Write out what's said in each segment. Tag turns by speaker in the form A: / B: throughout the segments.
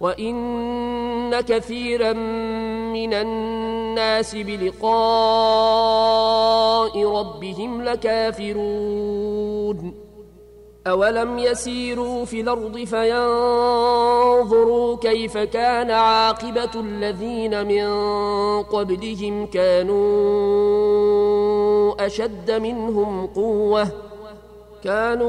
A: وإن كثيرا من الناس بلقاء ربهم لكافرون أولم يسيروا في الأرض فينظروا كيف كان عاقبة الذين من قبلهم كانوا أشد منهم قوةً كانوا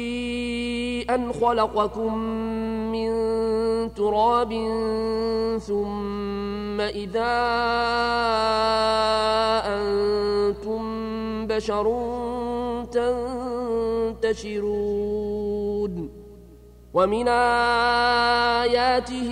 A: أن خلقكم من تراب ثم إذا أنتم بشر تنتشرون. ومن آياته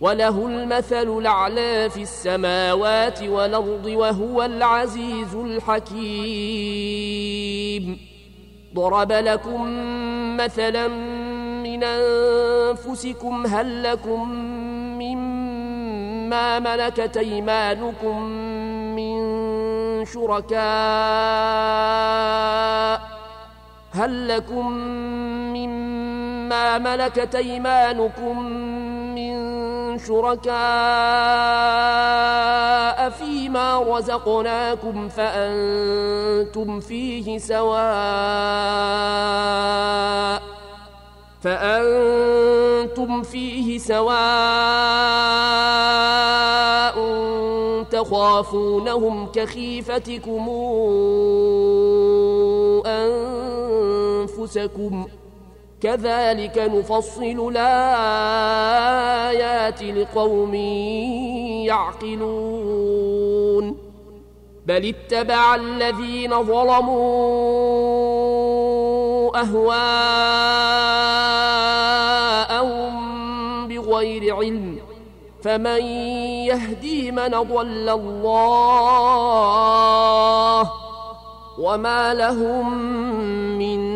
A: وله المثل الأعلى في السماوات والأرض وهو العزيز الحكيم. ضرب لكم مثلا من أنفسكم هل لكم مما ملكت أيمانكم من شركاء؟ هل لكم مما ملكت أيمانكم من شركاء فيما رزقناكم فأنتم فيه سواء فأنتم فيه سواء تخافونهم كخيفتكم أنفسكم ۖ كذلك نفصل الآيات لقوم يعقلون. بل اتبع الذين ظلموا أهواءهم بغير علم. فمن يهدي من ضل الله وما لهم من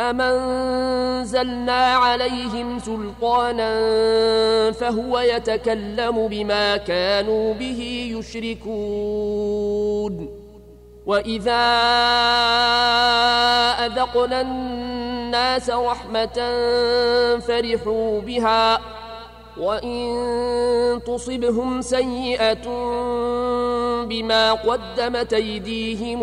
A: أمنزلنا عليهم سلطانا فهو يتكلم بما كانوا به يشركون وإذا أذقنا الناس رحمة فرحوا بها وإن تصبهم سيئة بما قدمت أيديهم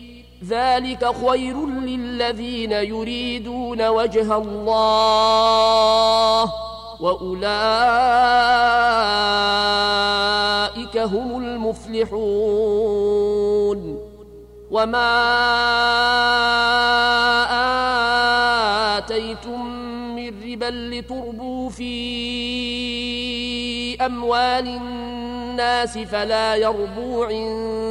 A: ذلك خير للذين يريدون وجه الله وأولئك هم المفلحون. وما آتيتم من ربا لتربوا في أموال الناس فلا يربو عند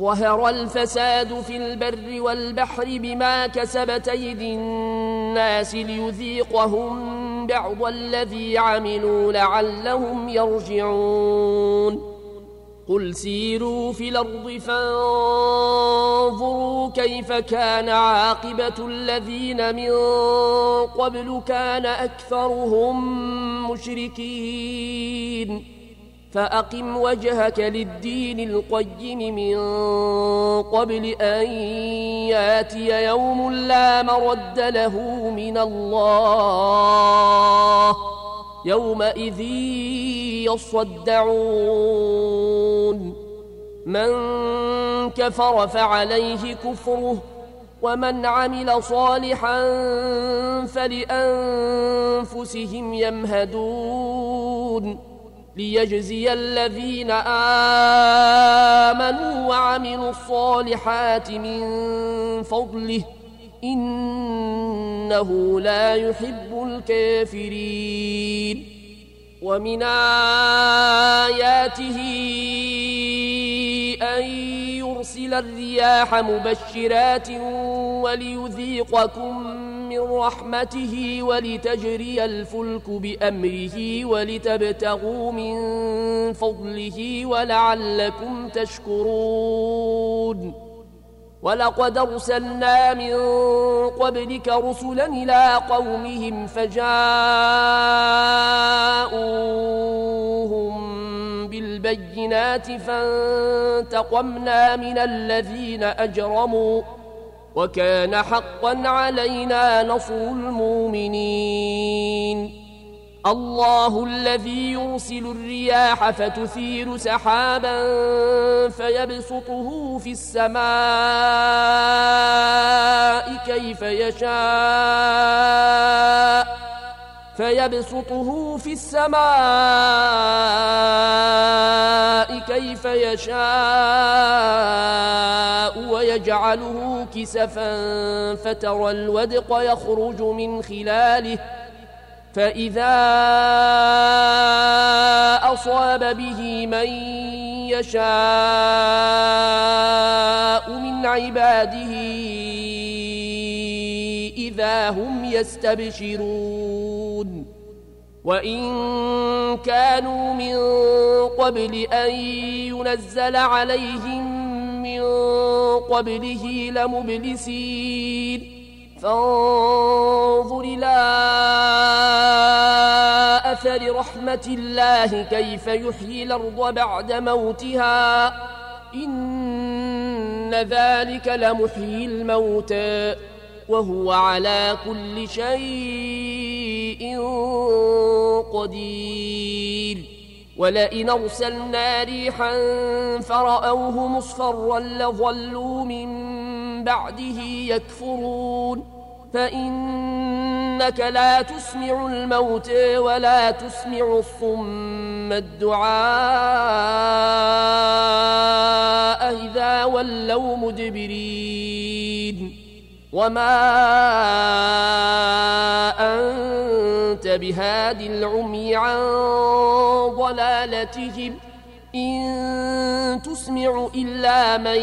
A: ظهر الفساد في البر والبحر بما كسبت أيدي الناس ليذيقهم بعض الذي عملوا لعلهم يرجعون. قل سيروا في الأرض فانظروا كيف كان عاقبة الذين من قبل كان أكثرهم مشركين. فأقم وجهك للدين القيم من قبل أن ياتي يوم لا مرد له من الله يومئذ يصدعون. من كفر فعليه كفره ومن عمل صالحا فلأنفسهم يمهدون. ليجزي الذين آمنوا وعملوا الصالحات من فضله. إنه لا يحب الكافرين. ومن آياته أن يرسل الرياح مبشرات وليذيقكم من رحمته ولتجري الفلك بأمره ولتبتغوا من فضله ولعلكم تشكرون. ولقد أرسلنا من قبلك رسلا إلى قومهم فجاءوهم بالبينات فانتقمنا من الذين أجرموا وكان حقا علينا نصر المؤمنين. الله الذي يرسل الرياح فتثير سحابا فيبسطه في السماء كيف يشاء. فيبسطه في السماء كيف يشاء ويجعله كسفا فترى الودق يخرج من خلاله فإذا أصاب به من يشاء من عباده إذا هم يستبشرون وإن كانوا من قبل أن ينزل عليهم من قبله لمبلسين فانظر إلى أثر رحمة الله كيف يحيي الأرض بعد موتها إن ذلك لمحيي الموتى وهو على كل شيء قدير. ولئن أرسلنا ريحا فرأوه مصفرا لظلوا من بعده يكفرون. فإنك لا تسمع الموت ولا تسمع الصم الدعاء إذا ولوا مدبرين. وما أنت بهاد العمي عن ضلالتهم إن تسمع إلا من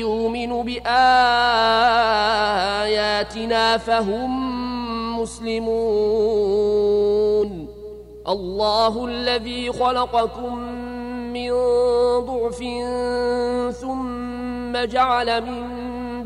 A: يؤمن بآياتنا فهم مسلمون الله الذي خلقكم من ضعف ثم جعل من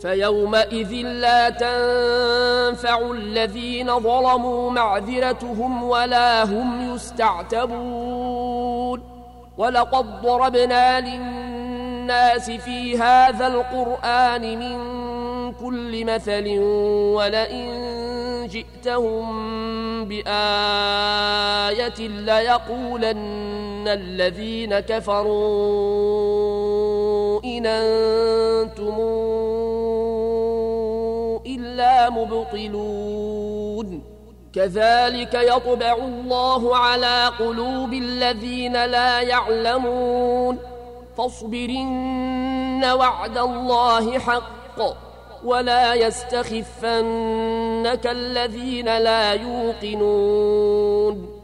A: فيومئذ لا تنفع الذين ظلموا معذرتهم ولا هم يستعتبون. ولقد ضربنا للناس في هذا القرآن من كل مثل ولئن جئتهم بآية ليقولن الذين كفروا إن أنتم إلا مبطلون. كذلك يطبع الله على قلوب الذين لا يعلمون. فاصبرن وعد الله حق ولا يستخفنك الذين لا يوقنون.